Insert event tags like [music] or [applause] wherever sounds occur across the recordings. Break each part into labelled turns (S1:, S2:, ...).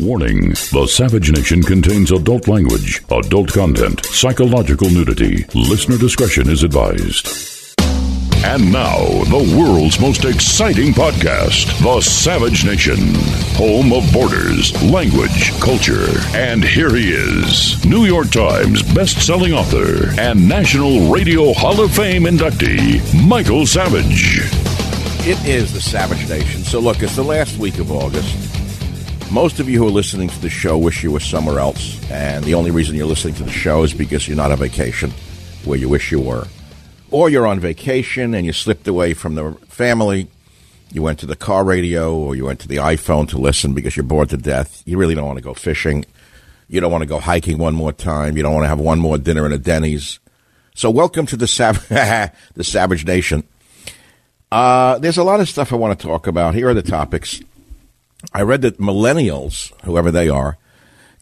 S1: Warning The Savage Nation contains adult language, adult content, psychological nudity. Listener discretion is advised. And now, the world's most exciting podcast, The Savage Nation, home of borders, language, culture. And here he is, New York Times best-selling author and National Radio Hall of Fame inductee, Michael Savage.
S2: It is the Savage Nation. So, look, it's the last week of August. Most of you who are listening to the show wish you were somewhere else, and the only reason you're listening to the show is because you're not on vacation where you wish you were. Or you're on vacation and you slipped away from the family. You went to the car radio or you went to the iPhone to listen because you're bored to death. You really don't want to go fishing. You don't want to go hiking one more time. You don't want to have one more dinner in a Denny's. So, welcome to the, Sav- [laughs] the Savage Nation. Uh, there's a lot of stuff I want to talk about. Here are the topics. I read that millennials, whoever they are,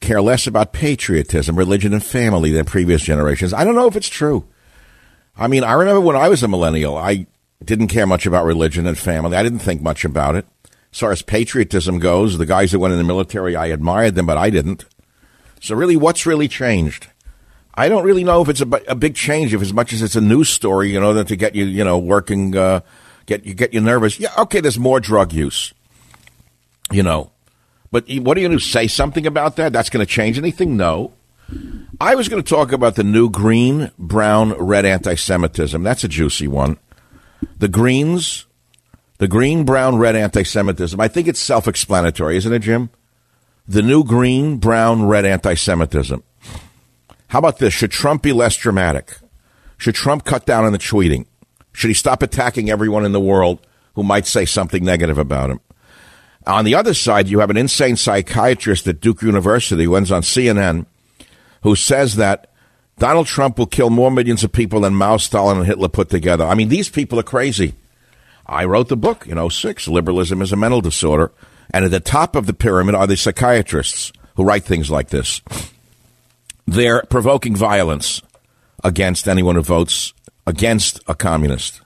S2: care less about patriotism, religion, and family than previous generations. I don't know if it's true. I mean, I remember when I was a millennial, I didn't care much about religion and family. I didn't think much about it. As far as patriotism goes, the guys that went in the military, I admired them, but I didn't. So, really, what's really changed? I don't really know if it's a, a big change, if as much as it's a news story, you know, to get you, you know, working, uh, get you get you nervous. Yeah, okay, there's more drug use you know. But what are you going to say something about that? That's going to change anything? No. I was going to talk about the new green, brown, red anti Semitism. That's a juicy one. The Greens, the green, brown, red anti Semitism. I think it's self explanatory, isn't it, Jim? The new green, brown, red anti Semitism. How about this? Should Trump be less dramatic? Should Trump cut down on the tweeting? Should he stop attacking everyone in the world who might say something negative about him? On the other side, you have an insane psychiatrist at Duke University who ends on CNN who says that Donald Trump will kill more millions of people than Mao, Stalin, and Hitler put together. I mean, these people are crazy. I wrote the book in 06, Liberalism is a Mental Disorder. And at the top of the pyramid are the psychiatrists who write things like this. They're provoking violence against anyone who votes against a communist.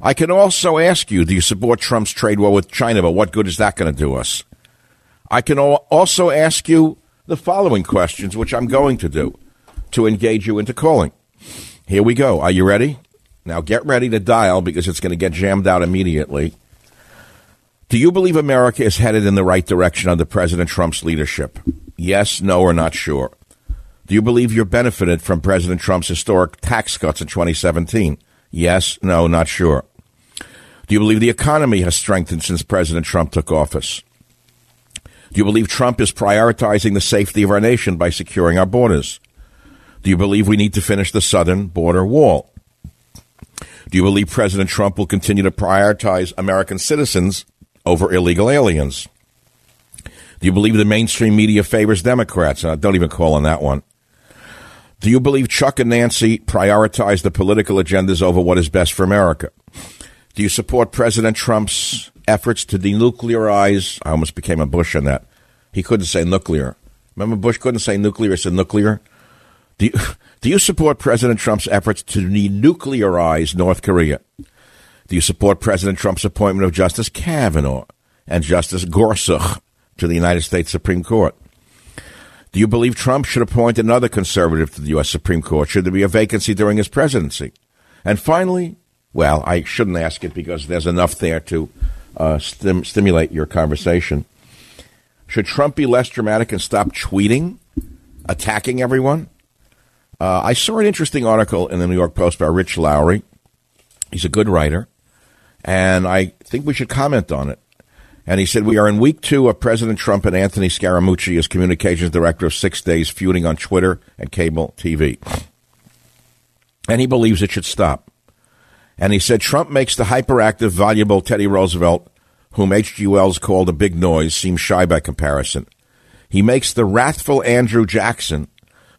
S2: I can also ask you, do you support Trump's trade war with China? But what good is that going to do us? I can also ask you the following questions, which I'm going to do to engage you into calling. Here we go. Are you ready? Now get ready to dial because it's going to get jammed out immediately. Do you believe America is headed in the right direction under President Trump's leadership? Yes, no, or not sure. Do you believe you're benefited from President Trump's historic tax cuts in 2017? Yes, no, not sure. Do you believe the economy has strengthened since President Trump took office? Do you believe Trump is prioritizing the safety of our nation by securing our borders? Do you believe we need to finish the southern border wall? Do you believe President Trump will continue to prioritize American citizens over illegal aliens? Do you believe the mainstream media favors Democrats? Uh, don't even call on that one. Do you believe Chuck and Nancy prioritize the political agendas over what is best for America? Do you support President Trump's efforts to denuclearize? I almost became a Bush on that. He couldn't say nuclear. Remember, Bush couldn't say nuclear, he said nuclear. Do you, [laughs] do you support President Trump's efforts to denuclearize North Korea? Do you support President Trump's appointment of Justice Kavanaugh and Justice Gorsuch to the United States Supreme Court? Do you believe Trump should appoint another conservative to the U.S. Supreme Court? Should there be a vacancy during his presidency? And finally, well, I shouldn't ask it because there's enough there to uh, stim- stimulate your conversation. Should Trump be less dramatic and stop tweeting, attacking everyone? Uh, I saw an interesting article in the New York Post by Rich Lowry. He's a good writer, and I think we should comment on it. And he said, We are in week two of President Trump and Anthony Scaramucci as communications director of Six Days feuding on Twitter and cable TV. And he believes it should stop. And he said, Trump makes the hyperactive, voluble Teddy Roosevelt, whom H.G. Wells called a big noise, seem shy by comparison. He makes the wrathful Andrew Jackson,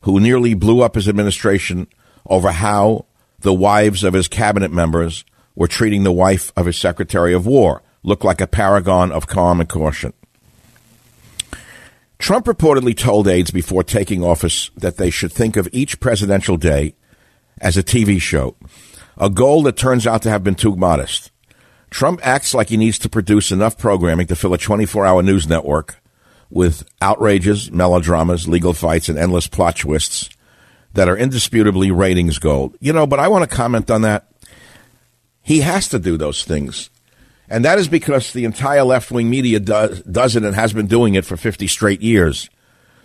S2: who nearly blew up his administration over how the wives of his cabinet members were treating the wife of his Secretary of War looked like a paragon of calm and caution. Trump reportedly told aides before taking office that they should think of each presidential day as a TV show, a goal that turns out to have been too modest. Trump acts like he needs to produce enough programming to fill a 24 hour news network with outrages, melodramas, legal fights, and endless plot twists that are indisputably ratings gold. You know, but I want to comment on that. He has to do those things. And that is because the entire left wing media does, does it and has been doing it for 50 straight years.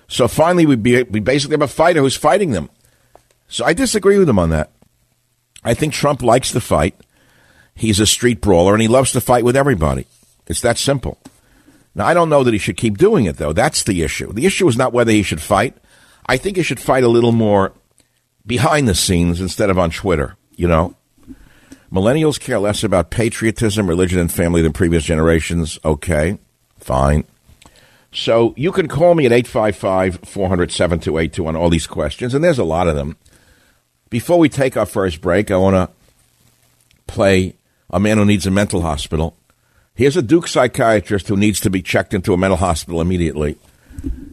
S2: So finally, we, be, we basically have a fighter who's fighting them. So I disagree with him on that. I think Trump likes to fight. He's a street brawler and he loves to fight with everybody. It's that simple. Now, I don't know that he should keep doing it, though. That's the issue. The issue is not whether he should fight. I think he should fight a little more behind the scenes instead of on Twitter, you know? Millennials care less about patriotism, religion, and family than previous generations. Okay, fine. So you can call me at 855 400 7282 on all these questions, and there's a lot of them. Before we take our first break, I want to play a man who needs a mental hospital. Here's a Duke psychiatrist who needs to be checked into a mental hospital immediately.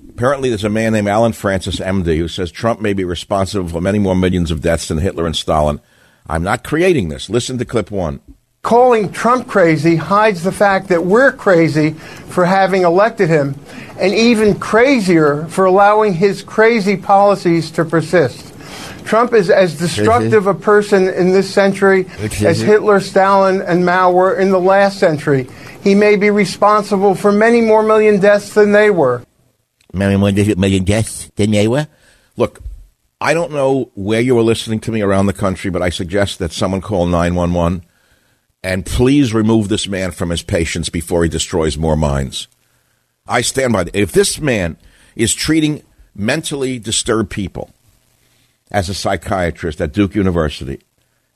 S2: Apparently, there's a man named Allen Frances, MD, who says Trump may be responsible for many more millions of deaths than Hitler and Stalin. I'm not creating this. Listen to clip one.
S3: Calling Trump crazy hides the fact that we're crazy for having elected him, and even crazier for allowing his crazy policies to persist. Trump is as destructive a person in this century as Hitler, Stalin, and Mao were in the last century. He may be responsible for many more million deaths than they were.
S2: Many more million deaths than they were? Look, I don't know where you are listening to me around the country, but I suggest that someone call 911 and please remove this man from his patients before he destroys more minds. I stand by that. If this man is treating mentally disturbed people as a psychiatrist at Duke University,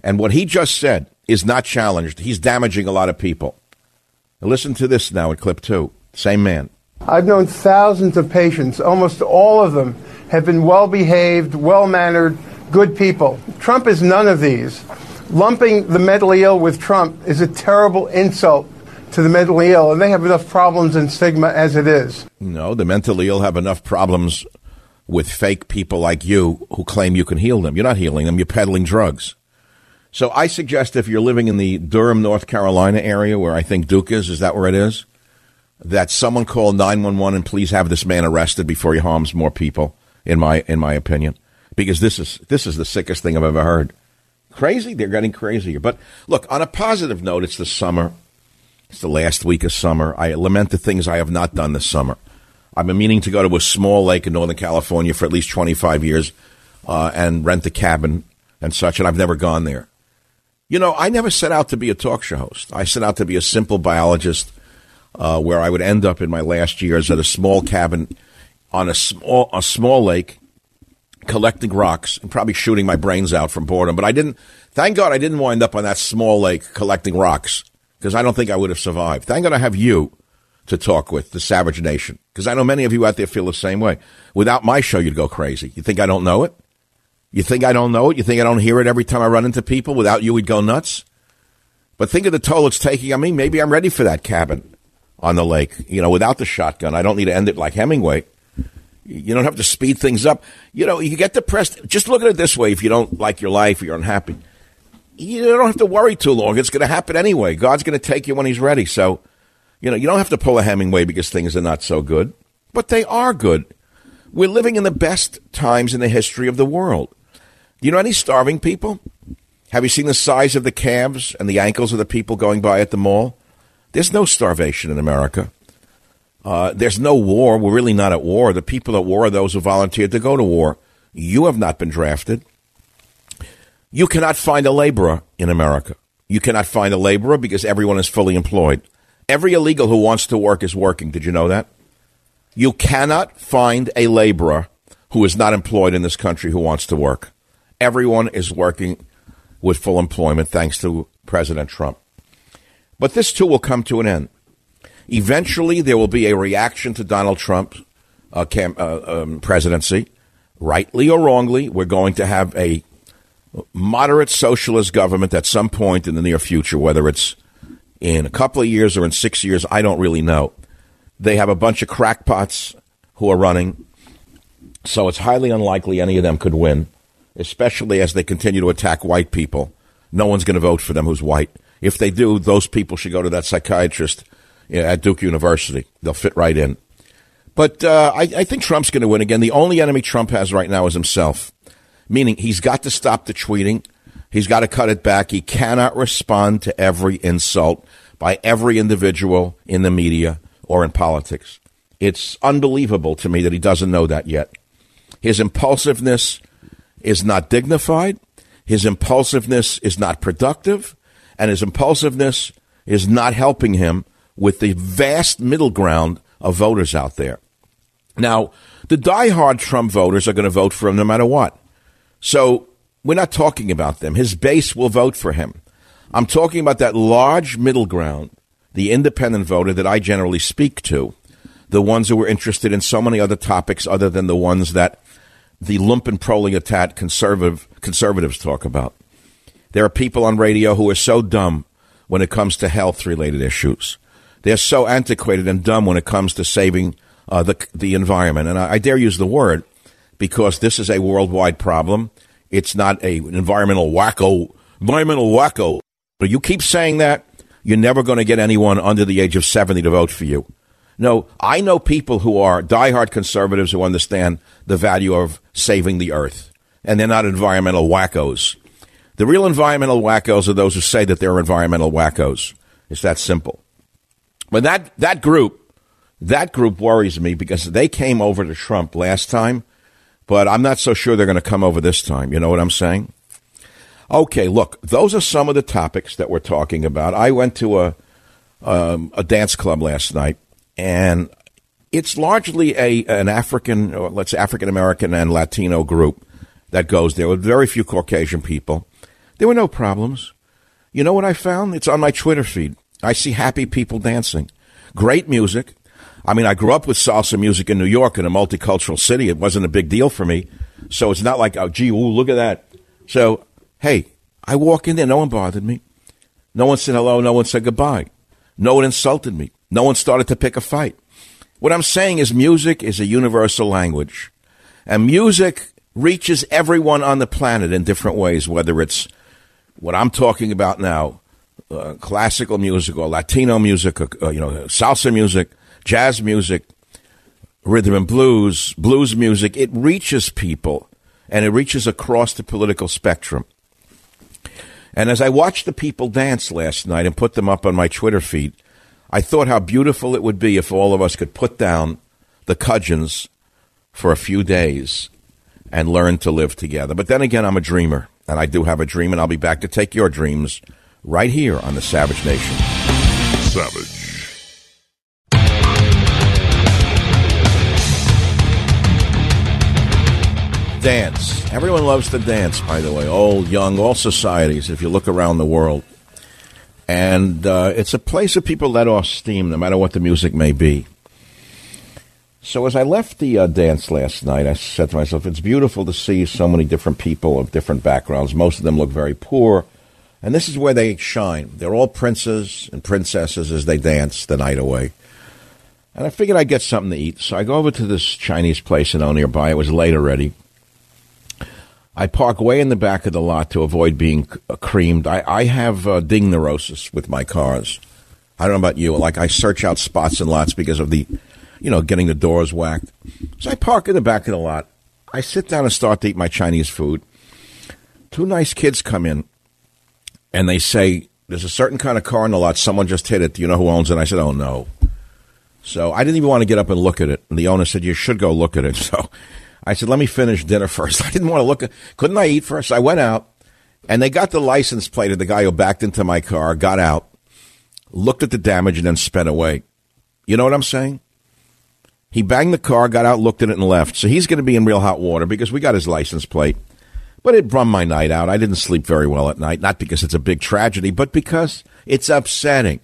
S2: and what he just said is not challenged, he's damaging a lot of people. Listen to this now in clip two. Same man.
S3: I've known thousands of patients, almost all of them have been well behaved, well mannered, good people. Trump is none of these. Lumping the mentally ill with Trump is a terrible insult to the mentally ill, and they have enough problems and stigma as it is.
S2: No, the mentally ill have enough problems with fake people like you who claim you can heal them. You're not healing them, you're peddling drugs. So I suggest if you're living in the Durham, North Carolina area where I think Duke is, is that where it is? That someone call 911 and please have this man arrested before he harms more people in my in my opinion, because this is this is the sickest thing I've ever heard. Crazy, they're getting crazier. But look, on a positive note, it's the summer. It's the last week of summer. I lament the things I have not done this summer. I've been meaning to go to a small lake in Northern California for at least 25 years uh, and rent a cabin and such, and I've never gone there. You know, I never set out to be a talk show host. I set out to be a simple biologist uh, where I would end up in my last years at a small cabin on a small a small lake, collecting rocks and probably shooting my brains out from boredom. But I didn't. Thank God I didn't wind up on that small lake collecting rocks because I don't think I would have survived. Thank God I have you to talk with, the Savage Nation, because I know many of you out there feel the same way. Without my show, you'd go crazy. You think I don't know it? You think I don't know it? You think I don't hear it every time I run into people? Without you, we'd go nuts. But think of the toll it's taking on me. Maybe I'm ready for that cabin on the lake. You know, without the shotgun, I don't need to end it like Hemingway. You don't have to speed things up. You know, you get depressed. Just look at it this way: if you don't like your life, or you're unhappy, you don't have to worry too long. It's going to happen anyway. God's going to take you when He's ready. So, you know, you don't have to pull a Hemingway because things are not so good, but they are good. We're living in the best times in the history of the world. Do you know any starving people? Have you seen the size of the calves and the ankles of the people going by at the mall? There's no starvation in America. Uh, there's no war. We're really not at war. The people at war are those who volunteered to go to war. You have not been drafted. You cannot find a laborer in America. You cannot find a laborer because everyone is fully employed. Every illegal who wants to work is working. Did you know that? You cannot find a laborer who is not employed in this country who wants to work. Everyone is working with full employment thanks to President Trump. But this too will come to an end. Eventually, there will be a reaction to Donald Trump's uh, cam- uh, um, presidency. Rightly or wrongly, we're going to have a moderate socialist government at some point in the near future, whether it's in a couple of years or in six years, I don't really know. They have a bunch of crackpots who are running, so it's highly unlikely any of them could win, especially as they continue to attack white people. No one's going to vote for them who's white. If they do, those people should go to that psychiatrist at Duke University. They'll fit right in. But uh, I, I think Trump's going to win again. The only enemy Trump has right now is himself, meaning he's got to stop the tweeting. He's got to cut it back. He cannot respond to every insult by every individual in the media or in politics. It's unbelievable to me that he doesn't know that yet. His impulsiveness is not dignified. His impulsiveness is not productive. And his impulsiveness is not helping him with the vast middle ground of voters out there. Now, the die-hard Trump voters are going to vote for him no matter what. So we're not talking about them. His base will vote for him. I'm talking about that large middle ground, the independent voter that I generally speak to, the ones who are interested in so many other topics other than the ones that the lumpen proletariat conservative conservatives talk about. There are people on radio who are so dumb when it comes to health related issues. They're so antiquated and dumb when it comes to saving uh, the the environment. And I, I, dare use the word because this is a worldwide problem. It's not a environmental wacko, environmental wacko. But you keep saying that, you're never going to get anyone under the age of 70 to vote for you. No, I know people who are diehard conservatives who understand the value of saving the earth, and they're not environmental wackos. The real environmental wackos are those who say that they're environmental wackos. It's that simple. But that, that group, that group worries me because they came over to Trump last time, but I'm not so sure they're going to come over this time. You know what I'm saying? Okay, look, those are some of the topics that we're talking about. I went to a um, a dance club last night, and it's largely a an African, let's say African American and Latino group that goes there with very few Caucasian people. There were no problems. You know what I found? It's on my Twitter feed. I see happy people dancing. Great music. I mean, I grew up with salsa music in New York in a multicultural city. It wasn't a big deal for me. So it's not like, oh, gee, ooh, look at that. So, hey, I walk in there. No one bothered me. No one said hello. No one said goodbye. No one insulted me. No one started to pick a fight. What I'm saying is music is a universal language. And music reaches everyone on the planet in different ways, whether it's what I'm talking about now, uh, classical music or Latino music, or, uh, you know, salsa music, jazz music, rhythm and blues, blues music. It reaches people and it reaches across the political spectrum. And as I watched the people dance last night and put them up on my Twitter feed, I thought how beautiful it would be if all of us could put down the cudgeons for a few days and learn to live together. But then again, I'm a dreamer, and I do have a dream, and I'll be back to take your dreams right here on the Savage Nation.
S1: Savage.
S2: Dance. Everyone loves to dance, by the way. Old, young, all societies, if you look around the world. And uh, it's a place where people let off steam, no matter what the music may be. So as I left the uh, dance last night, I said to myself, it's beautiful to see so many different people of different backgrounds. Most of them look very poor. And this is where they shine. They're all princes and princesses as they dance the night away. And I figured I'd get something to eat. So I go over to this Chinese place in O nearby. It was late already. I park way in the back of the lot to avoid being creamed. I, I have uh, ding neurosis with my cars. I don't know about you. Like I search out spots and lots because of the you know, getting the doors whacked. So I park in the back of the lot. I sit down and start to eat my Chinese food. Two nice kids come in and they say, There's a certain kind of car in the lot. Someone just hit it. Do you know who owns it? I said, Oh, no. So I didn't even want to get up and look at it. And the owner said, You should go look at it. [laughs] So I said, Let me finish dinner first. [laughs] I didn't want to look at Couldn't I eat first? I went out and they got the license plate of the guy who backed into my car, got out, looked at the damage, and then sped away. You know what I'm saying? He banged the car, got out, looked at it, and left. So he's going to be in real hot water because we got his license plate. But it bummed my night out. I didn't sleep very well at night, not because it's a big tragedy, but because it's upsetting.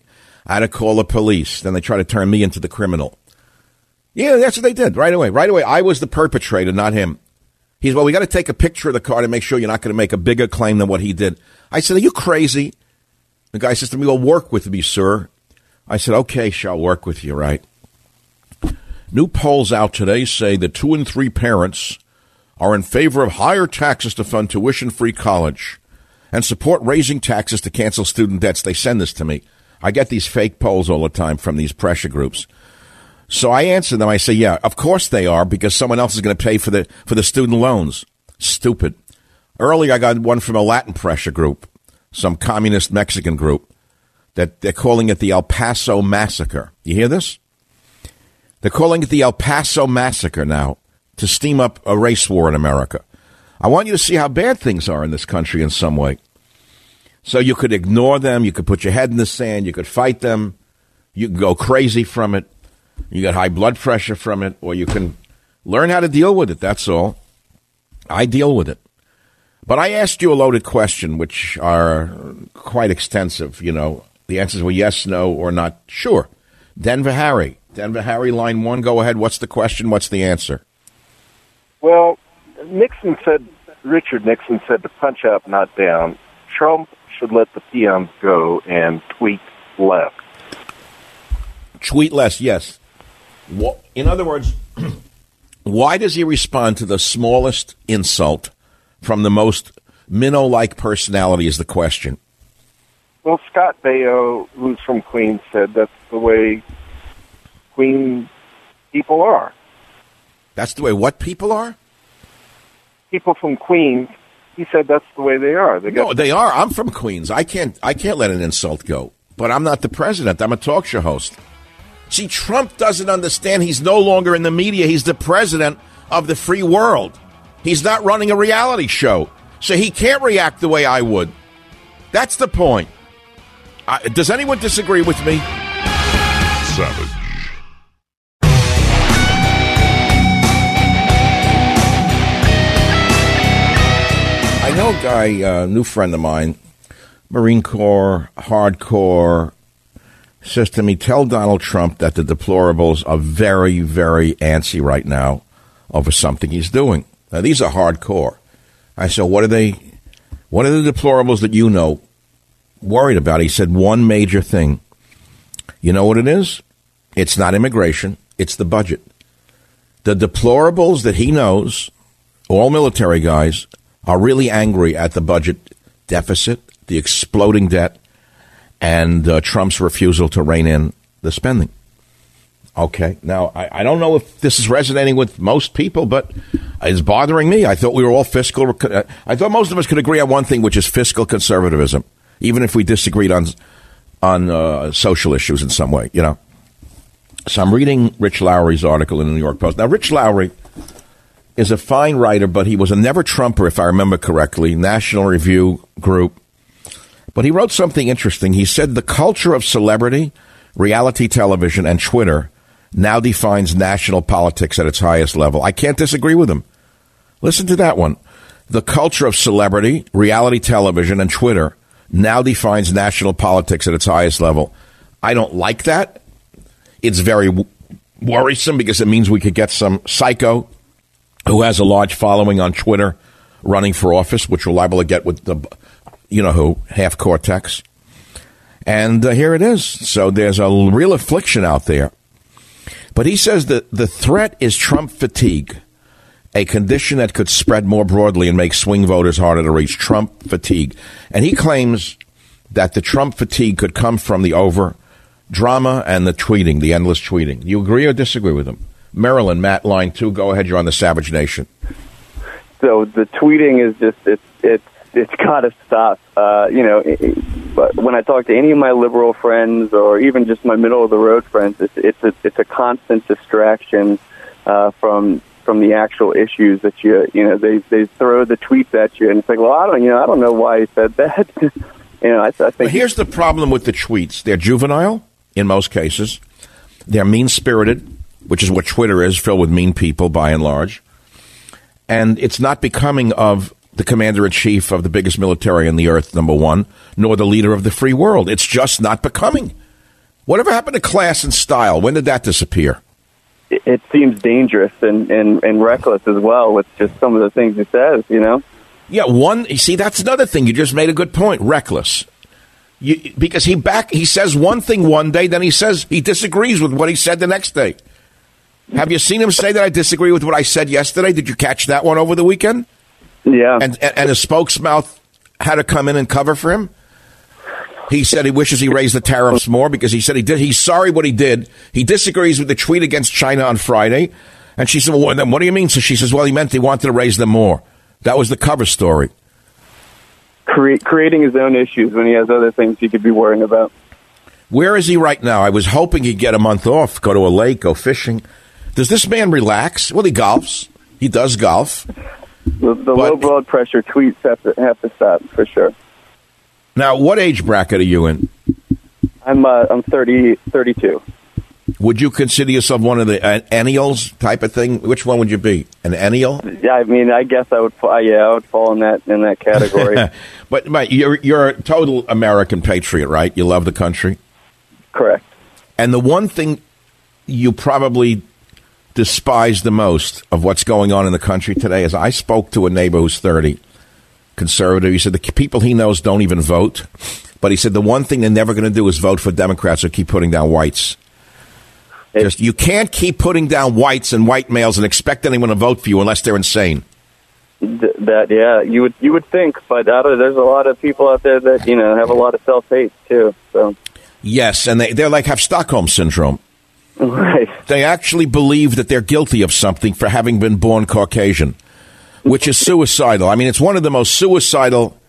S2: I had to call the police. Then they try to turn me into the criminal. Yeah, that's what they did right away. Right away, I was the perpetrator, not him. He's, well, we got to take a picture of the car to make sure you're not going to make a bigger claim than what he did. I said, Are you crazy? The guy says to me, Well, work with me, sir. I said, Okay, shall work with you, right? New polls out today say that two in three parents are in favor of higher taxes to fund tuition free college and support raising taxes to cancel student debts. They send this to me. I get these fake polls all the time from these pressure groups. So I answer them. I say, yeah, of course they are because someone else is going to pay for the, for the student loans. Stupid. Earlier, I got one from a Latin pressure group, some communist Mexican group that they're calling it the El Paso Massacre. You hear this? They're calling it the El Paso Massacre now to steam up a race war in America. I want you to see how bad things are in this country in some way. So you could ignore them, you could put your head in the sand, you could fight them, you can go crazy from it, you get high blood pressure from it, or you can learn how to deal with it. That's all. I deal with it. But I asked you a loaded question, which are quite extensive. You know, the answers were yes, no, or not sure. Denver Harry. Denver Harry, line one, go ahead. What's the question? What's the answer?
S4: Well, Nixon said, Richard Nixon said to punch up, not down. Trump should let the peons go and tweet less.
S2: Tweet less, yes. In other words, [clears throat] why does he respond to the smallest insult from the most minnow like personality? Is the question.
S4: Well, Scott Baio, who's from Queens, said that's the way Queen people are.
S2: That's the way what people are?
S4: People from Queens. He said that's the way they are.
S2: They no, they are. I'm from Queens. I can't. I can't let an insult go. But I'm not the president. I'm a talk show host. See, Trump doesn't understand. He's no longer in the media. He's the president of the free world. He's not running a reality show, so he can't react the way I would. That's the point. I, does anyone disagree with me?
S1: Savage.
S2: A guy, a uh, new friend of mine, Marine Corps, hardcore, says to me, tell Donald Trump that the deplorables are very, very antsy right now over something he's doing. Now, these are hardcore. I said, what are they, what are the deplorables that you know worried about? He said, one major thing. You know what it is? It's not immigration, it's the budget. The deplorables that he knows, all military guys, are really angry at the budget deficit, the exploding debt, and uh, Trump's refusal to rein in the spending. Okay. Now, I, I, don't know if this is resonating with most people, but it's bothering me. I thought we were all fiscal. Uh, I thought most of us could agree on one thing, which is fiscal conservatism, even if we disagreed on on uh, social issues in some way. You know. So I'm reading Rich Lowry's article in the New York Post. Now, Rich Lowry is a fine writer, but he was a never Trumper, if I remember correctly. National Review Group. But he wrote something interesting. He said the culture of celebrity, reality television, and Twitter now defines national politics at its highest level. I can't disagree with him. Listen to that one. The culture of celebrity, reality television, and Twitter now defines national politics at its highest level. I don't like that. It's very worrisome because it means we could get some psycho who has a large following on Twitter running for office, which we're liable to get with the, you know who, half cortex. And uh, here it is. So there's a real affliction out there. But he says that the threat is Trump fatigue, a condition that could spread more broadly and make swing voters harder to reach. Trump fatigue. And he claims that the Trump fatigue could come from the over drama and the tweeting, the endless tweeting. You agree or disagree with him? Maryland, Matt, line two. Go ahead. You're on the Savage Nation.
S5: So the tweeting is just it's it's it's got to stop. Uh, you know, but when I talk to any of my liberal friends or even just my middle of the road friends, it's it's a, it's a constant distraction uh, from from the actual issues that you you know they they throw the tweets at you and it's like well I don't you know I don't know why he said that. [laughs] you know, I, I think.
S2: But here's the problem with the tweets: they're juvenile in most cases. They're mean spirited which is what Twitter is, filled with mean people by and large. And it's not becoming of the commander in chief of the biggest military on the earth, number one, nor the leader of the free world. It's just not becoming. Whatever happened to class and style? When did that disappear?
S5: It, it seems dangerous and, and, and reckless as well with just some of the things he says, you know?
S2: Yeah, one, you see, that's another thing. You just made a good point. Reckless. You, because he back, he says one thing one day, then he says he disagrees with what he said the next day. Have you seen him say that I disagree with what I said yesterday? Did you catch that one over the weekend?
S5: Yeah.
S2: And and, and his spokesmouth had to come in and cover for him. He said he wishes he raised the tariffs more because he said he did. He's sorry what he did. He disagrees with the tweet against China on Friday. And she said, well, then what do you mean? So she says, well, he meant he wanted to raise them more. That was the cover story.
S5: Cre- creating his own issues when he has other things he could be worrying about.
S2: Where is he right now? I was hoping he'd get a month off, go to a lake, go fishing. Does this man relax? Well, he golfs. He does golf.
S5: The, the low blood pressure tweets have to have to stop for sure.
S2: Now, what age bracket are you in?
S5: I'm uh, I'm 30, 32.
S2: Would you consider yourself one of the uh, ennials type of thing? Which one would you be? An ennial?
S5: Yeah, I mean, I guess I would. Fall, yeah, I would fall in that in that category. [laughs]
S2: but, but you're you're a total American patriot, right? You love the country.
S5: Correct.
S2: And the one thing you probably despise the most of what's going on in the country today is I spoke to a neighbor who's 30, conservative. He said the people he knows don't even vote. But he said the one thing they're never going to do is vote for Democrats or keep putting down whites. It, Just you can't keep putting down whites and white males and expect anyone to vote for you unless they're insane.
S5: Th- that yeah, you would you would think, but of, there's a lot of people out there that you know have a lot of self hate too. So
S2: yes, and they they're like have Stockholm syndrome.
S5: Right.
S2: They actually believe that they're guilty of something for having been born Caucasian, which is suicidal. I mean, it's one of the most suicidal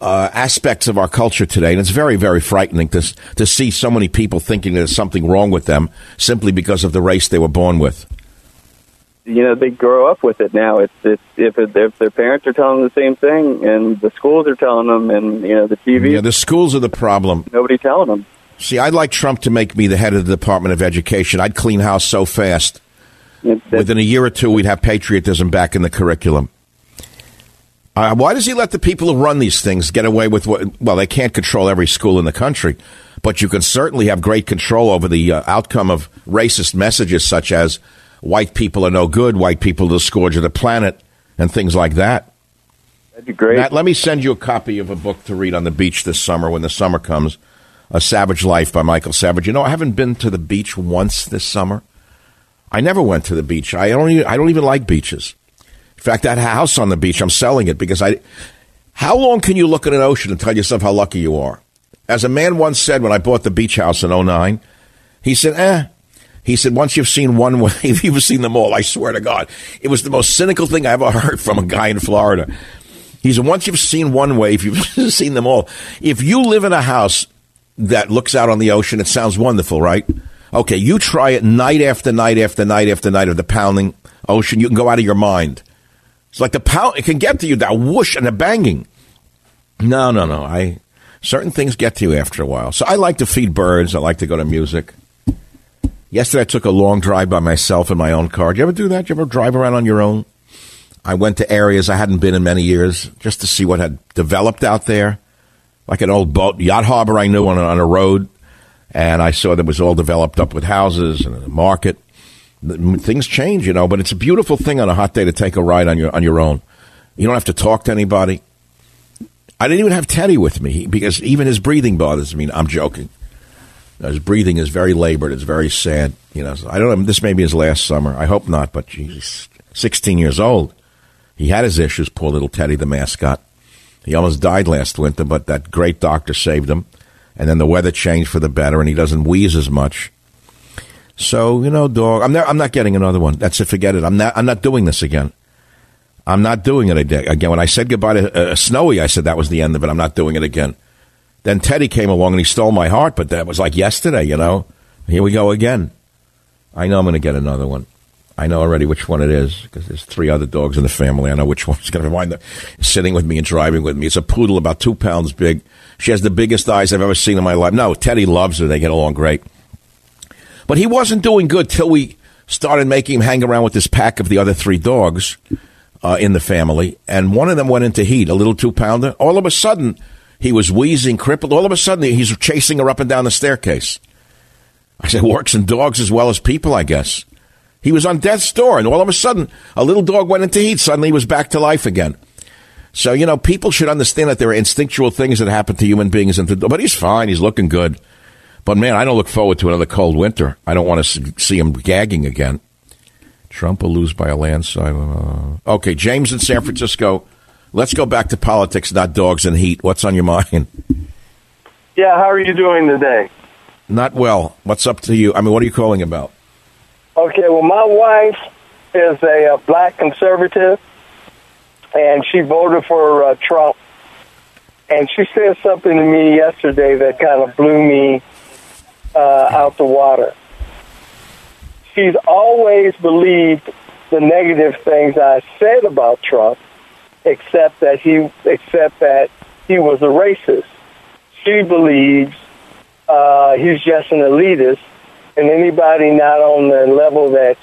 S2: uh, aspects of our culture today, and it's very, very frightening to to see so many people thinking there's something wrong with them simply because of the race they were born with.
S5: You know, they grow up with it now. It's, it's if it, if their parents are telling them the same thing, and the schools are telling them, and you know the TV.
S2: Yeah, the schools are the problem.
S5: Nobody telling them.
S2: See, I'd like Trump to make me the head of the Department of Education. I'd clean house so fast. Within a year or two, we'd have patriotism back in the curriculum. Uh, why does he let the people who run these things get away with what? Well, they can't control every school in the country, but you can certainly have great control over the uh, outcome of racist messages such as white people are no good, white people are the scourge of the planet, and things like that.
S5: That'd be great.
S2: Matt, let me send you a copy of a book to read on the beach this summer when the summer comes. A Savage Life by Michael Savage. You know, I haven't been to the beach once this summer. I never went to the beach. I don't even, I don't even like beaches. In fact, that house on the beach, I'm selling it because I. How long can you look at an ocean and tell yourself how lucky you are? As a man once said when I bought the beach house in 09, he said, eh. He said, once you've seen one wave, [laughs] you've seen them all. I swear to God. It was the most cynical thing I ever [laughs] heard from a guy in Florida. He said, once you've seen one wave, you've [laughs] seen them all. If you live in a house that looks out on the ocean. It sounds wonderful, right? Okay, you try it night after night after night after night of the pounding ocean. You can go out of your mind. It's like the pound. It can get to you that whoosh and the banging. No, no, no. I certain things get to you after a while. So I like to feed birds. I like to go to music. Yesterday I took a long drive by myself in my own car. Do you ever do that? Do you ever drive around on your own? I went to areas I hadn't been in many years just to see what had developed out there like an old boat yacht harbor I knew on a, on a road, and I saw that was all developed up with houses and a market. Things change, you know, but it's a beautiful thing on a hot day to take a ride on your on your own. You don't have to talk to anybody. I didn't even have Teddy with me because even his breathing bothers me. I'm joking. His breathing is very labored. It's very sad. You know, I don't know. This may be his last summer. I hope not. But he's 16 years old. He had his issues. Poor little Teddy, the mascot. He almost died last winter, but that great doctor saved him. And then the weather changed for the better, and he doesn't wheeze as much. So you know, dog, I'm not. I'm not getting another one. That's it. Forget it. I'm not. I'm not doing this again. I'm not doing it again. When I said goodbye to uh, Snowy, I said that was the end of it. I'm not doing it again. Then Teddy came along and he stole my heart, but that was like yesterday. You know, here we go again. I know I'm going to get another one. I know already which one it is because there's three other dogs in the family. I know which [laughs] one's going to wind up sitting with me and driving with me. It's a poodle about two pounds big. She has the biggest eyes I've ever seen in my life. No, Teddy loves her. They get along great. But he wasn't doing good till we started making him hang around with this pack of the other three dogs uh, in the family. And one of them went into heat, a little two pounder. All of a sudden, he was wheezing, crippled. All of a sudden, he's chasing her up and down the staircase. I said, works in dogs as well as people, I guess. He was on death's door, and all of a sudden, a little dog went into heat. Suddenly, he was back to life again. So, you know, people should understand that there are instinctual things that happen to human beings. But he's fine. He's looking good. But, man, I don't look forward to another cold winter. I don't want to see him gagging again. Trump will lose by a landslide. Uh, okay, James in San Francisco. Let's go back to politics, not dogs and heat. What's on your mind?
S6: Yeah, how are you doing today?
S2: Not well. What's up to you? I mean, what are you calling about?
S6: Okay, well, my wife is a, uh black conservative, and she voted for uh, Trump. And she said something to me yesterday that kind of blew me uh, out the water. She's always believed the negative things I said about Trump, except that he, except that he was a racist. She believes uh, he's just an elitist, and anybody not on the level that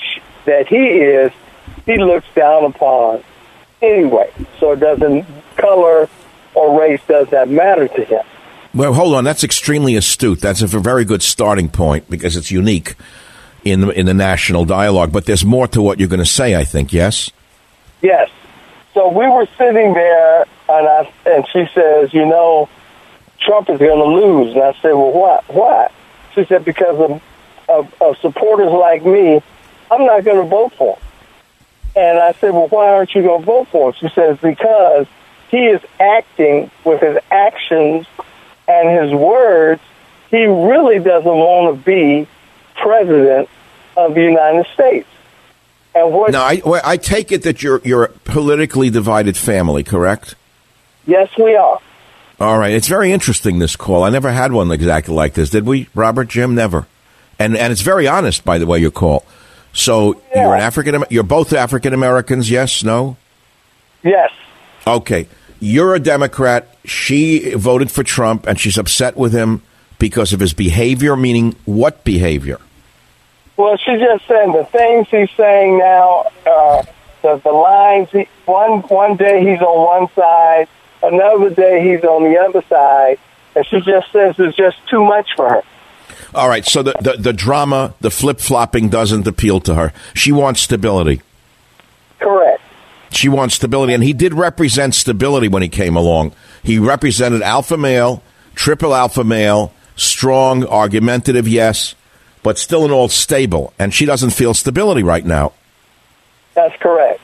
S6: that he is, he looks down upon anyway. So it doesn't color or race does that matter to him.
S2: Well, hold on. That's extremely astute. That's a very good starting point because it's unique in the, in the national dialogue. But there's more to what you're going to say, I think. Yes.
S6: Yes. So we were sitting there, and I and she says, you know, Trump is going to lose. And I said, well, why? Why? She said, because of, of, of supporters like me, I'm not going to vote for him. And I said, well, why aren't you going to vote for him? She says, because he is acting with his actions and his words. He really doesn't want to be president of the United States. And what?
S2: Now, I, well, I take it that you're you're a politically divided family, correct?
S6: Yes, we are.
S2: All right. It's very interesting this call. I never had one exactly like this, did we, Robert? Jim, never. And and it's very honest, by the way, your call. So
S6: Yeah.
S2: you're an African. You're both African Americans. Yes. No.
S6: Yes.
S2: Okay. You're a Democrat. She voted for Trump, and she's upset with him because of his behavior. Meaning, what behavior?
S6: Well, she just said the things he's saying now, uh, the, the lines, he, one, one day he's on one side, another day he's on the other side, and she just says it's just too much for her.
S2: All right. So the the, the drama, the flip flopping, doesn't appeal to her. She wants stability.
S6: Correct.
S2: She wants stability, and he did represent stability when he came along. He represented alpha male, triple alpha male, strong, argumentative, yes, but still in all stable. And she doesn't feel stability right now.
S6: That's correct.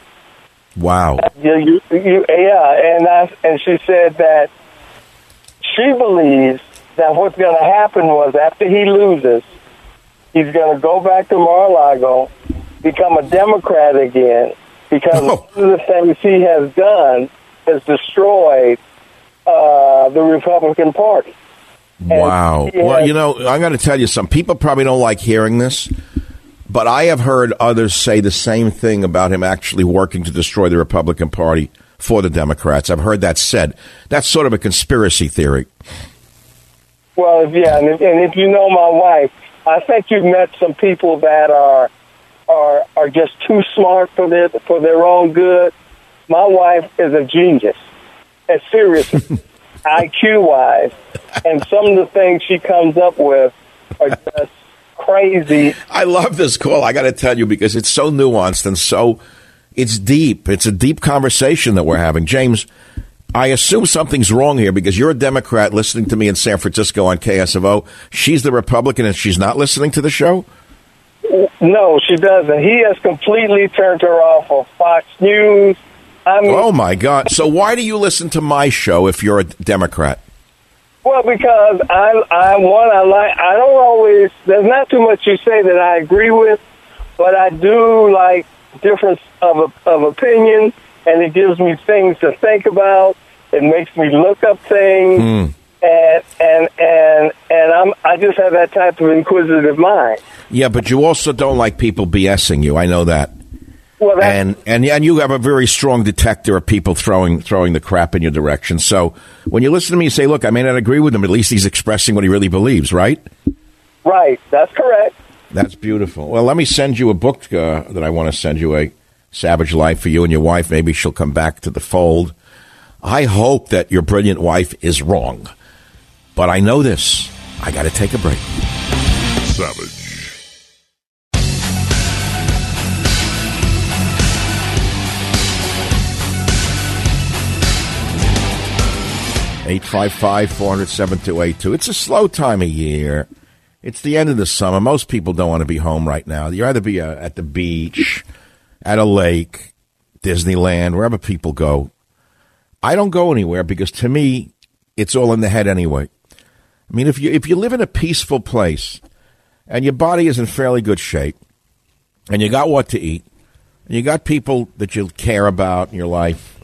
S2: Wow.
S6: You, you, you, yeah, and I, and she said that she believes that what's going to happen was after he loses, he's going to go back to Mar-a-Lago, become a Democrat again, because
S2: Oh.
S6: one of the things he has done has destroyed uh, the Republican Party.
S2: Wow.
S6: yeah.
S2: Well, you know, I'm going to tell you some people probably don't like hearing this, but I have heard others say the same thing about him actually working to destroy the Republican Party for the Democrats. I've heard that said. That's sort of a conspiracy theory.
S6: Well, yeah, and if, and if you know my wife, I think you've met some people that are are are just too smart for their for their own good. My wife is a genius, and seriously, [laughs] IQ wise, and some of the things she comes up with are just crazy.
S2: I love this call. I got to tell you because it's so nuanced and so it's deep. It's a deep conversation that we're having. James, I assume something's wrong here because you're a Democrat listening to me in San Francisco on KSFO. She's the Republican and she's not listening to the show?
S6: No, she doesn't. He has completely turned her off of Fox News. I mean,
S2: Oh my God. So why do you listen to my show if you're a Democrat?
S6: Well, because I, I one, I like. I don't always. There's not too much you say that I agree with, but I do like difference of of opinion, and it gives me things to think about. It makes me look up things, and and and and I'm. I just have that type of inquisitive mind.
S2: Yeah, but you also don't like people BSing you. I know that.
S6: Well,
S2: and and and you have a very strong detector of people throwing throwing the crap in your direction. So when you listen to me, you say, "Look, I may not agree with him. At least he's expressing what he really believes." Right?
S6: right. That's correct.
S2: That's beautiful. Well, let me send you a book uh, that I want to send you a Savage Life for you and your wife. Maybe she'll come back to the fold. I hope that your brilliant wife is wrong, but I know this. I got to take a break.
S1: Savage.
S2: Eight five five four hundred seven two eight two. It's a slow time of year. It's the end of the summer. Most people don't want to be home right now. You either be uh, at the beach, at a lake, Disneyland, wherever people go. I don't go anywhere because to me, it's all in the head anyway. I mean, if you if you live in a peaceful place and your body is in fairly good shape and you got what to eat and you got people that you care about in your life,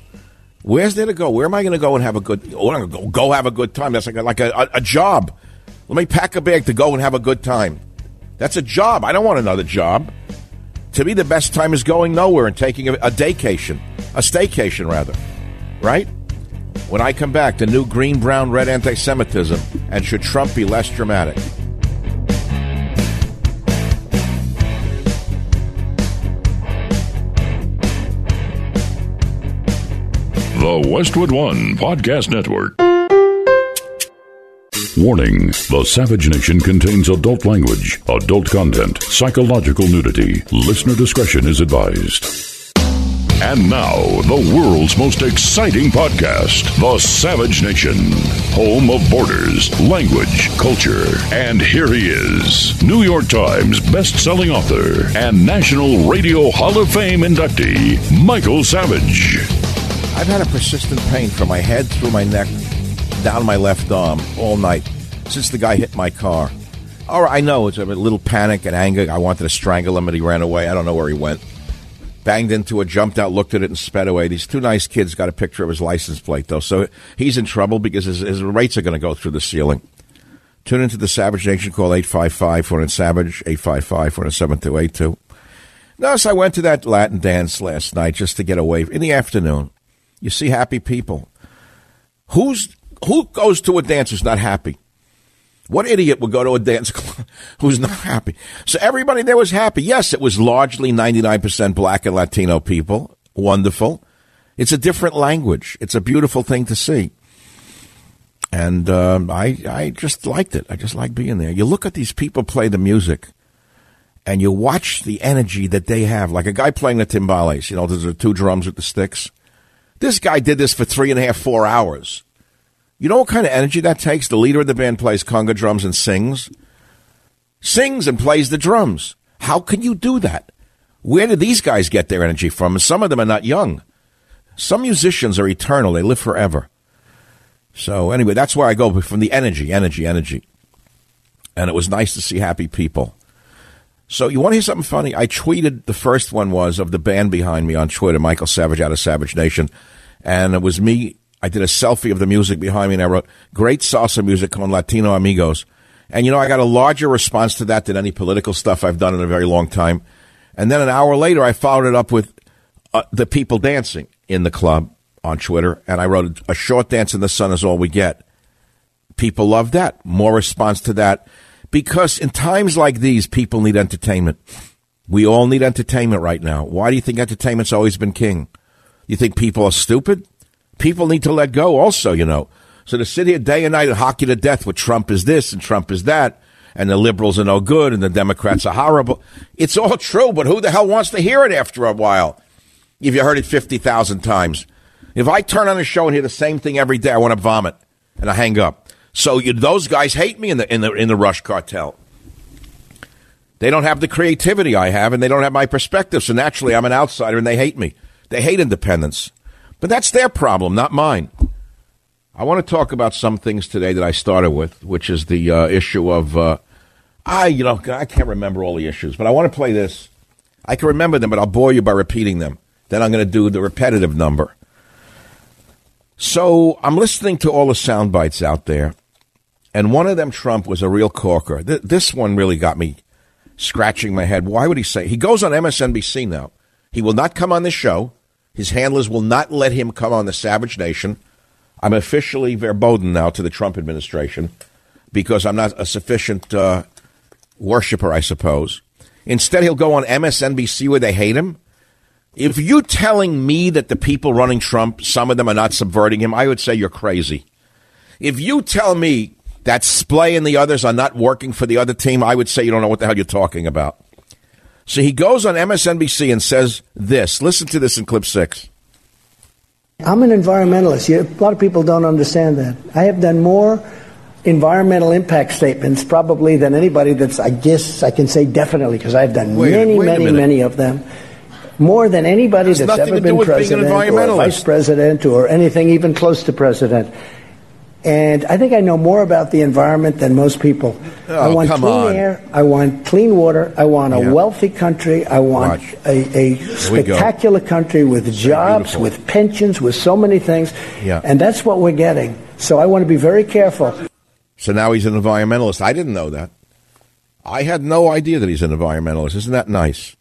S2: where's there to go? Where am I going to go and have a good? Oh, I'm going to go have a good time. That's like a, like a, a, a job. Let me pack a bag to go and have a good time. That's a job. I don't want another job. To me, the best time is going nowhere and taking a, a daycation, a staycation rather, right? When I come back, the new green, brown, red anti Semitism, and should Trump be less dramatic?
S1: The Westwood One Podcast Network. Warning The Savage Nation contains adult language, adult content, psychological nudity. Listener discretion is advised. And now, the world's most exciting podcast, The Savage Nation, home of borders, language, culture. And here he is, New York Times best-selling author and National Radio Hall of Fame inductee, Michael Savage.
S2: I've had a persistent pain from my head through my neck, down my left arm all night since the guy hit my car. All right, I know it's a little panic and anger. I wanted to strangle him, and he ran away. I don't know where he went banged into it, jumped out, looked at it, and sped away. These two nice kids got a picture of his license plate, though. So he's in trouble because his, his rates are going to go through the ceiling. Tune into the Savage Nation. Call 855 400 Savage, 855 400 7282. Notice I went to that Latin dance last night just to get away in the afternoon. You see happy people. Who's who goes to a dance who's not happy? What idiot would go to a dance [laughs] club who's not happy? So everybody there was happy. Yes, it was largely 99% black and Latino people. Wonderful. It's a different language. It's a beautiful thing to see. And um, I, I just liked it. I just like being there. You look at these people play the music and you watch the energy that they have. Like a guy playing the timbales, you know, there's the two drums with the sticks. This guy did this for three and a half, four hours. You know what kind of energy that takes? The leader of the band plays conga drums and sings. Sings and plays the drums. How can you do that? Where did these guys get their energy from? Some of them are not young. Some musicians are eternal, they live forever. So, anyway, that's where I go from the energy, energy, energy. And it was nice to see happy people. So, you want to hear something funny? I tweeted the first one was of the band behind me on Twitter, Michael Savage out of Savage Nation. And it was me I did a selfie of the music behind me and I wrote, great salsa music on Latino Amigos. And you know, I got a larger response to that than any political stuff I've done in a very long time. And then an hour later, I followed it up with uh, the people dancing in the club on Twitter. And I wrote, a short dance in the sun is all we get. People love that. More response to that. Because in times like these, people need entertainment. We all need entertainment right now. Why do you think entertainment's always been king? You think people are stupid? People need to let go also, you know. So to sit here day and night and hockey to death with Trump is this and Trump is that, and the liberals are no good and the Democrats are horrible. It's all true, but who the hell wants to hear it after a while? If you heard it 50,000 times. If I turn on a show and hear the same thing every day, I want to vomit and I hang up. So you, those guys hate me in the, in the, in the Rush cartel. They don't have the creativity I have and they don't have my perspective. So naturally, I'm an outsider and they hate me. They hate independence. But that's their problem, not mine. I want to talk about some things today that I started with, which is the uh, issue of uh, I, you know, I can't remember all the issues, but I want to play this. I can remember them, but I'll bore you by repeating them. Then I'm going to do the repetitive number. So I'm listening to all the sound bites out there, and one of them, Trump, was a real corker. Th- this one really got me scratching my head. Why would he say? He goes on MSNBC now. He will not come on this show. His handlers will not let him come on the Savage Nation. I'm officially verboten now to the Trump administration because I'm not a sufficient uh, worshiper, I suppose. Instead, he'll go on MSNBC where they hate him. If you're telling me that the people running Trump, some of them are not subverting him, I would say you're crazy. If you tell me that Splay and the others are not working for the other team, I would say you don't know what the hell you're talking about. So he goes on MSNBC and says this. Listen to this in clip six.
S7: I'm an environmentalist. A lot of people don't understand that. I have done more environmental impact statements probably than anybody that's, I guess I can say definitely, because I've done wait, many, wait many, many of them. More than anybody that's ever been president or vice president or anything even close to president. And I think I know more about the environment than most people.
S2: Oh,
S7: I want clean
S2: on.
S7: air. I want clean water. I want a
S2: Yeah.
S7: wealthy country. I want
S2: Watch.
S7: a, a spectacular country with jobs,
S2: beautiful.
S7: with pensions, with so many things.
S2: Yeah.
S7: And that's what we're getting. So I want to be very careful.
S2: So now he's an environmentalist. I didn't know that. I had no idea that he's an environmentalist. Isn't that nice?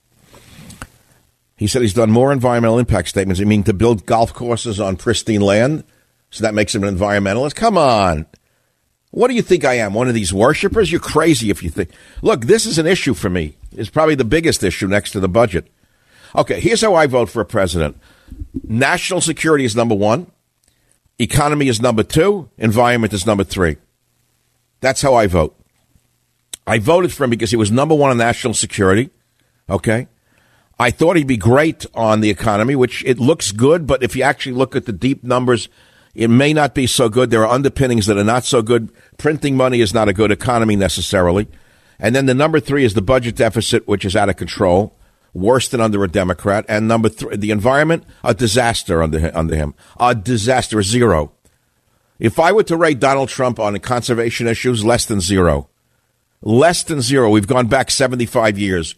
S2: He said he's done more environmental impact statements. You mean to build golf courses on pristine land? So that makes him an environmentalist? Come on. What do you think I am? One of these worshippers? You're crazy if you think. Look, this is an issue for me. It's probably the biggest issue next to the budget. Okay, here's how I vote for a president national security is number one, economy is number two, environment is number three. That's how I vote. I voted for him because he was number one on national security. Okay. I thought he'd be great on the economy, which it looks good, but if you actually look at the deep numbers, it may not be so good. There are underpinnings that are not so good. Printing money is not a good economy necessarily. And then the number three is the budget deficit, which is out of control, worse than under a Democrat. And number three, the environment, a disaster under, under him. A disaster, zero. If I were to rate Donald Trump on conservation issues, less than zero. Less than zero. We've gone back 75 years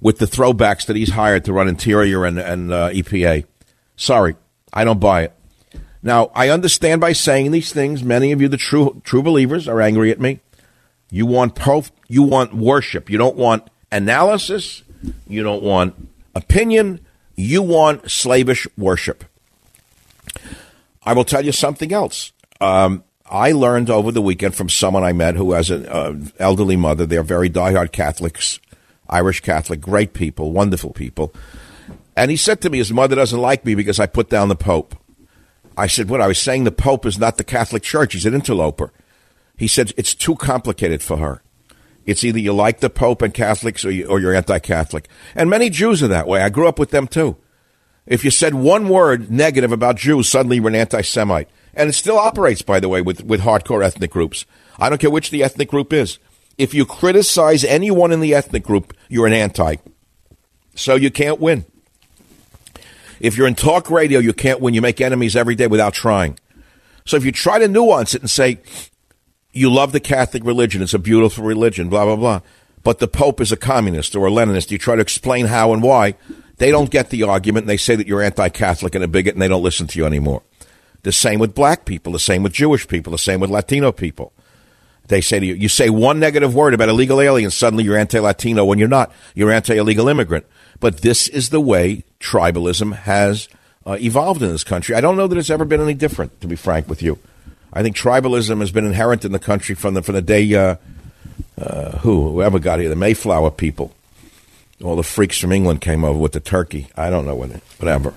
S2: with the throwbacks that he's hired to run Interior and, and uh, EPA. Sorry, I don't buy it. Now, I understand by saying these things, many of you, the true true believers, are angry at me. You want prof- you want worship. You don't want analysis. You don't want opinion. You want slavish worship. I will tell you something else. Um, I learned over the weekend from someone I met who has an uh, elderly mother. They're very diehard Catholics, Irish Catholic, great people, wonderful people. And he said to me, his mother doesn't like me because I put down the Pope. I said, what? I was saying the Pope is not the Catholic Church. He's an interloper. He said, it's too complicated for her. It's either you like the Pope and Catholics or, you, you're anti Catholic. And many Jews are that way. I grew up with them too. If you said one word negative about Jews, suddenly you're an anti Semite. And it still operates, by the way, with, with hardcore ethnic groups. I don't care which the ethnic group is. If you criticize anyone in the ethnic group, you're an anti. So you can't win. If you're in talk radio, you can't win. You make enemies every day without trying. So if you try to nuance it and say, you love the Catholic religion, it's a beautiful religion, blah, blah, blah, but the Pope is a communist or a Leninist, you try to explain how and why, they don't get the argument and they say that you're anti Catholic and a bigot and they don't listen to you anymore. The same with black people, the same with Jewish people, the same with Latino people. They say to you, you say one negative word about illegal aliens, suddenly you're anti Latino when you're not. You're anti illegal immigrant. But this is the way tribalism has uh, evolved in this country. I don't know that it's ever been any different, to be frank with you. I think tribalism has been inherent in the country from the, from the day, uh, uh, who, whoever got here, the Mayflower people. All the freaks from England came over with the turkey. I don't know what, it, whatever.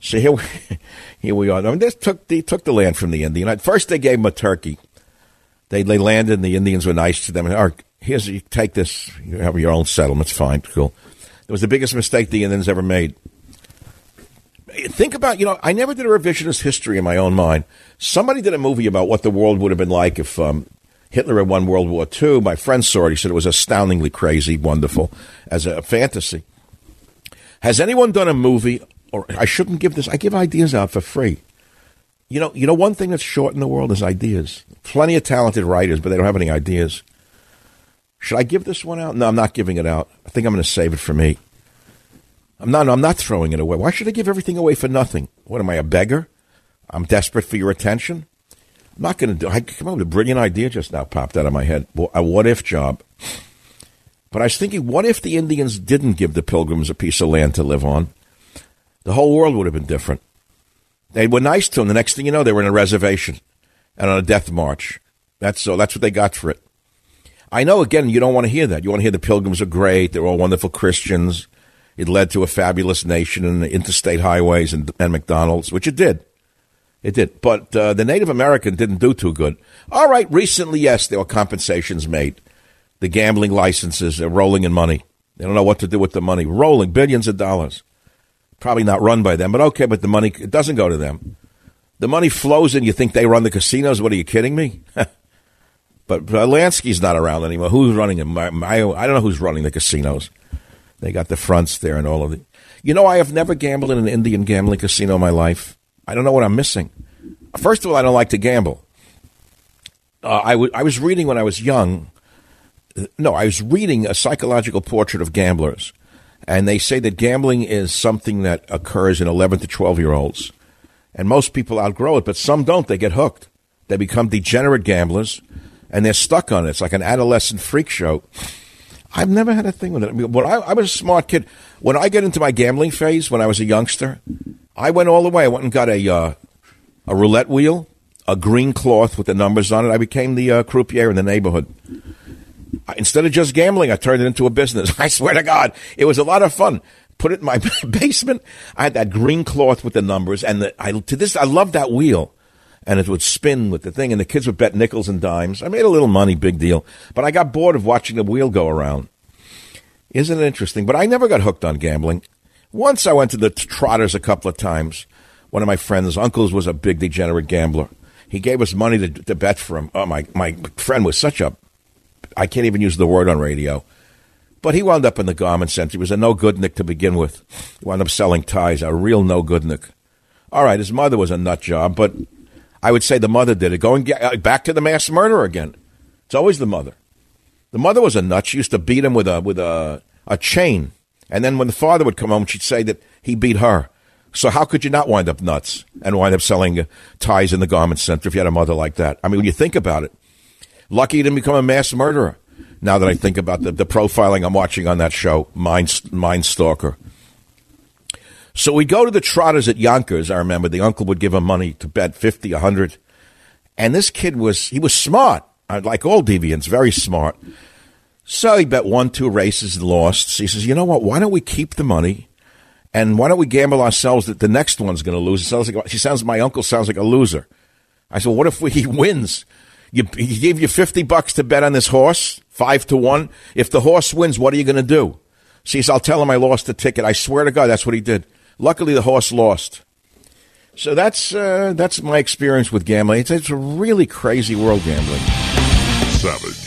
S2: So here we, [laughs] here we are. I mean, this took, they took the land from the Indian. At first, they gave them a turkey. They, they landed, and the Indians were nice to them. And, "All here's you take this. You have your own settlements. Fine, cool. It was the biggest mistake the Indians ever made. Think about, you know, I never did a revisionist history in my own mind. Somebody did a movie about what the world would have been like if um, Hitler had won World War II. My friend saw it. He said it was astoundingly crazy, wonderful as a fantasy. Has anyone done a movie, or I shouldn't give this, I give ideas out for free. You know, you know, one thing that's short in the world is ideas. Plenty of talented writers, but they don't have any ideas. Should I give this one out? No, I'm not giving it out. I think I'm going to save it for me. I'm not. I'm not throwing it away. Why should I give everything away for nothing? What am I, a beggar? I'm desperate for your attention. I'm not going to do. I come up with a brilliant idea just now. Popped out of my head. A what if job. But I was thinking, what if the Indians didn't give the Pilgrims a piece of land to live on? The whole world would have been different. They were nice to them. The next thing you know, they were in a reservation and on a death march. That's so. That's what they got for it. I know. Again, you don't want to hear that. You want to hear the Pilgrims are great. They're all wonderful Christians. It led to a fabulous nation and interstate highways and, and McDonald's, which it did. It did. But uh, the Native American didn't do too good. All right, recently, yes, there were compensations made. The gambling licenses are rolling in money. They don't know what to do with the money. Rolling billions of dollars. Probably not run by them, but okay, but the money, it doesn't go to them. The money flows in. You think they run the casinos? What are you kidding me? [laughs] but Lansky's not around anymore. Who's running them? I, I don't know who's running the casinos. They got the fronts there and all of it. You know, I have never gambled in an Indian gambling casino in my life. I don't know what I'm missing. First of all, I don't like to gamble. uh, I, w- I was reading when I was young. No, I was reading a psychological portrait of gamblers, and they say that gambling is something that occurs in 11 to 12 year olds, and most people outgrow it, but some don't. They get hooked. They become degenerate gamblers, and they're stuck on it. It's like an adolescent freak show. I've never had a thing with it. I mean, when I, I was a smart kid, when I get into my gambling phase, when I was a youngster, I went all the way. I went and got a uh, a roulette wheel, a green cloth with the numbers on it. I became the uh, croupier in the neighborhood. Instead of just gambling, I turned it into a business. [laughs] I swear to God, it was a lot of fun. Put it in my [laughs] basement. I had that green cloth with the numbers, and the, I to this I love that wheel and it would spin with the thing, and the kids would bet nickels and dimes. I made a little money, big deal. But I got bored of watching the wheel go around. Isn't it interesting? But I never got hooked on gambling. Once I went to the Trotters a couple of times. One of my friends' uncles was a big degenerate gambler. He gave us money to, to bet for him. Oh, my, my friend was such a, I can't even use the word on radio. But he wound up in the garment center. He was a no good Nick to begin with. He wound up selling ties, a real no good Nick. All right, his mother was a nut job, but I would say the mother did it. Going uh, back to the mass murderer again. It's always the mother. The mother was a nut. She used to beat him with a with a a chain, and then when the father would come home, she'd say that he beat her. So how could you not wind up nuts and wind up selling uh, ties in the garment center if you had a mother like that? I mean, when you think about it, lucky you didn't become a mass murderer. Now that I think about the, the profiling I'm watching on that show, Mind, Mind Stalker. So we go to the Trotters at Yonkers. I remember the uncle would give him money to bet 50, 100. And this kid was, he was smart, uh, like all deviants, very smart. So he bet one, two races and lost. So he says, you know what? Why don't we keep the money? And why don't we gamble ourselves that the next one's going to lose? It sounds like, she sounds, my uncle sounds like a loser. I said, well, what if we, [laughs] he wins? You, he gave you 50 bucks to bet on this horse, five to one. If the horse wins, what are you going to do? She says, I'll tell him I lost the ticket. I swear to God, that's what he did. Luckily, the horse lost. So that's uh, that's my experience with gambling. It's, it's a really crazy world gambling.
S1: Savage.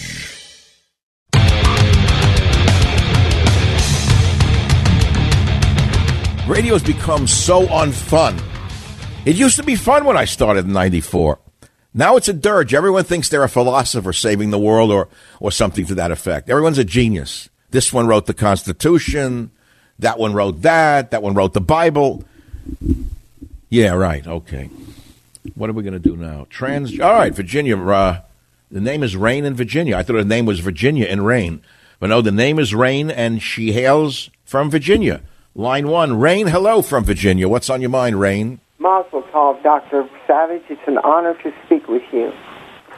S2: Radio has become so unfun. It used to be fun when I started in '94. Now it's a dirge. Everyone thinks they're a philosopher saving the world or, or something to that effect. Everyone's a genius. This one wrote the Constitution. That one wrote that. That one wrote the Bible. Yeah, right. Okay. What are we going to do now? Trans. All right, Virginia. Uh, the name is Rain in Virginia. I thought her name was Virginia in Rain. But no, the name is Rain, and she hails from Virginia. Line one. Rain, hello from Virginia. What's on your mind, Rain?
S8: Mazel tov, Dr. Savage. It's an honor to speak with you.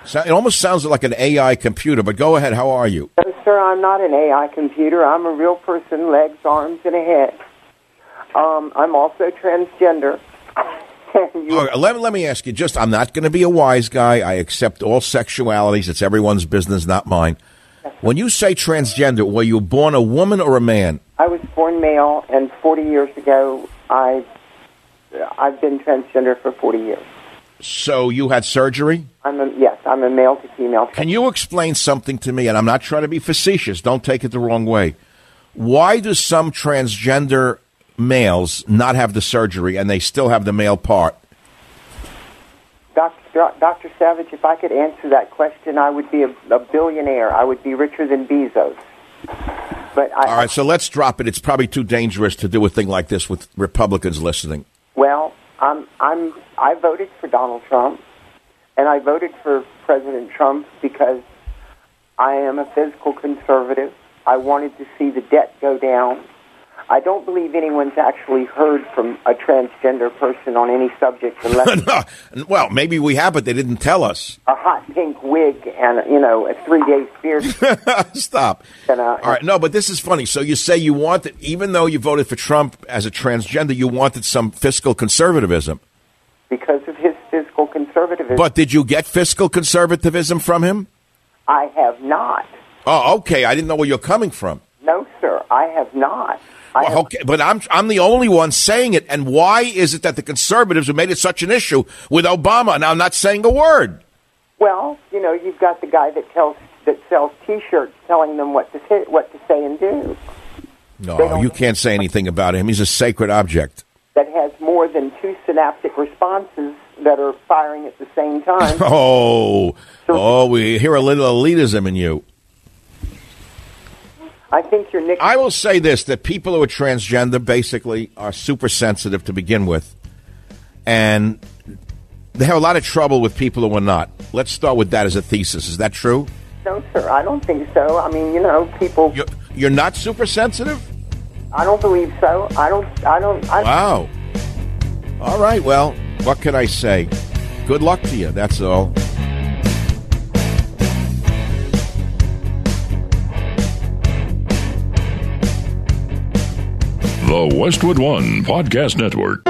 S2: So, it almost sounds like an AI computer, but go ahead. How are you?
S8: Sir, I'm not an AI computer. I'm a real person, legs, arms, and a head. Um, I'm also transgender. [laughs]
S2: you- right, let, let me ask you just I'm not going to be a wise guy. I accept all sexualities. It's everyone's business, not mine. When you say transgender, were you born a woman or a man?
S8: I was born male, and 40 years ago, I I've been transgender for 40 years.
S2: So you had surgery?
S8: I'm a, yes, I'm a male to female.
S2: Can you explain something to me? And I'm not trying to be facetious. Don't take it the wrong way. Why do some transgender males not have the surgery and they still have the male part?
S8: Dr. Dr. Savage, if I could answer that question, I would be a, a billionaire. I would be richer than Bezos. But I,
S2: all right, so let's drop it. It's probably too dangerous to do a thing like this with Republicans listening.
S8: Well, I'm I'm I voted for Donald Trump, and I voted for President Trump because I am a fiscal conservative. I wanted to see the debt go down. I don't believe anyone's actually heard from a transgender person on any subject [laughs] unless
S2: no. well, maybe we have, but they didn't tell us.
S8: A hot pink wig and you know a three day beard. [laughs]
S2: Stop. And, uh, All right, no, but this is funny. So you say you wanted, even though you voted for Trump as a transgender, you wanted some fiscal conservatism
S8: because of his fiscal conservatism.
S2: But did you get fiscal conservatism from him?
S8: I have not.
S2: Oh, okay. I didn't know where you're coming from.
S8: No, sir, I have not.
S2: Well, okay, but I'm I'm the only one saying it. And why is it that the conservatives have made it such an issue with Obama? Now I'm not saying a word.
S8: Well, you know, you've got the guy that tells that sells T-shirts, telling them what to say, what to say and do.
S2: No, you can't say anything about him. He's a sacred object.
S8: That has more than two synaptic responses that are firing at the same time. [laughs]
S2: Oh, oh, we hear a little elitism in you.
S8: I think you're Nick.
S2: I will say this: that people who are transgender basically are super sensitive to begin with, and they have a lot of trouble with people who are not. Let's start with that as a thesis. Is that true?
S8: No, sir, I don't think so. I mean, you know, people.
S2: You're, you're not super sensitive.
S8: I don't believe so. I don't. I don't. I,
S2: Wow. All right. Well, what can I say? Good luck to you. That's all.
S1: The Westwood One Podcast Network.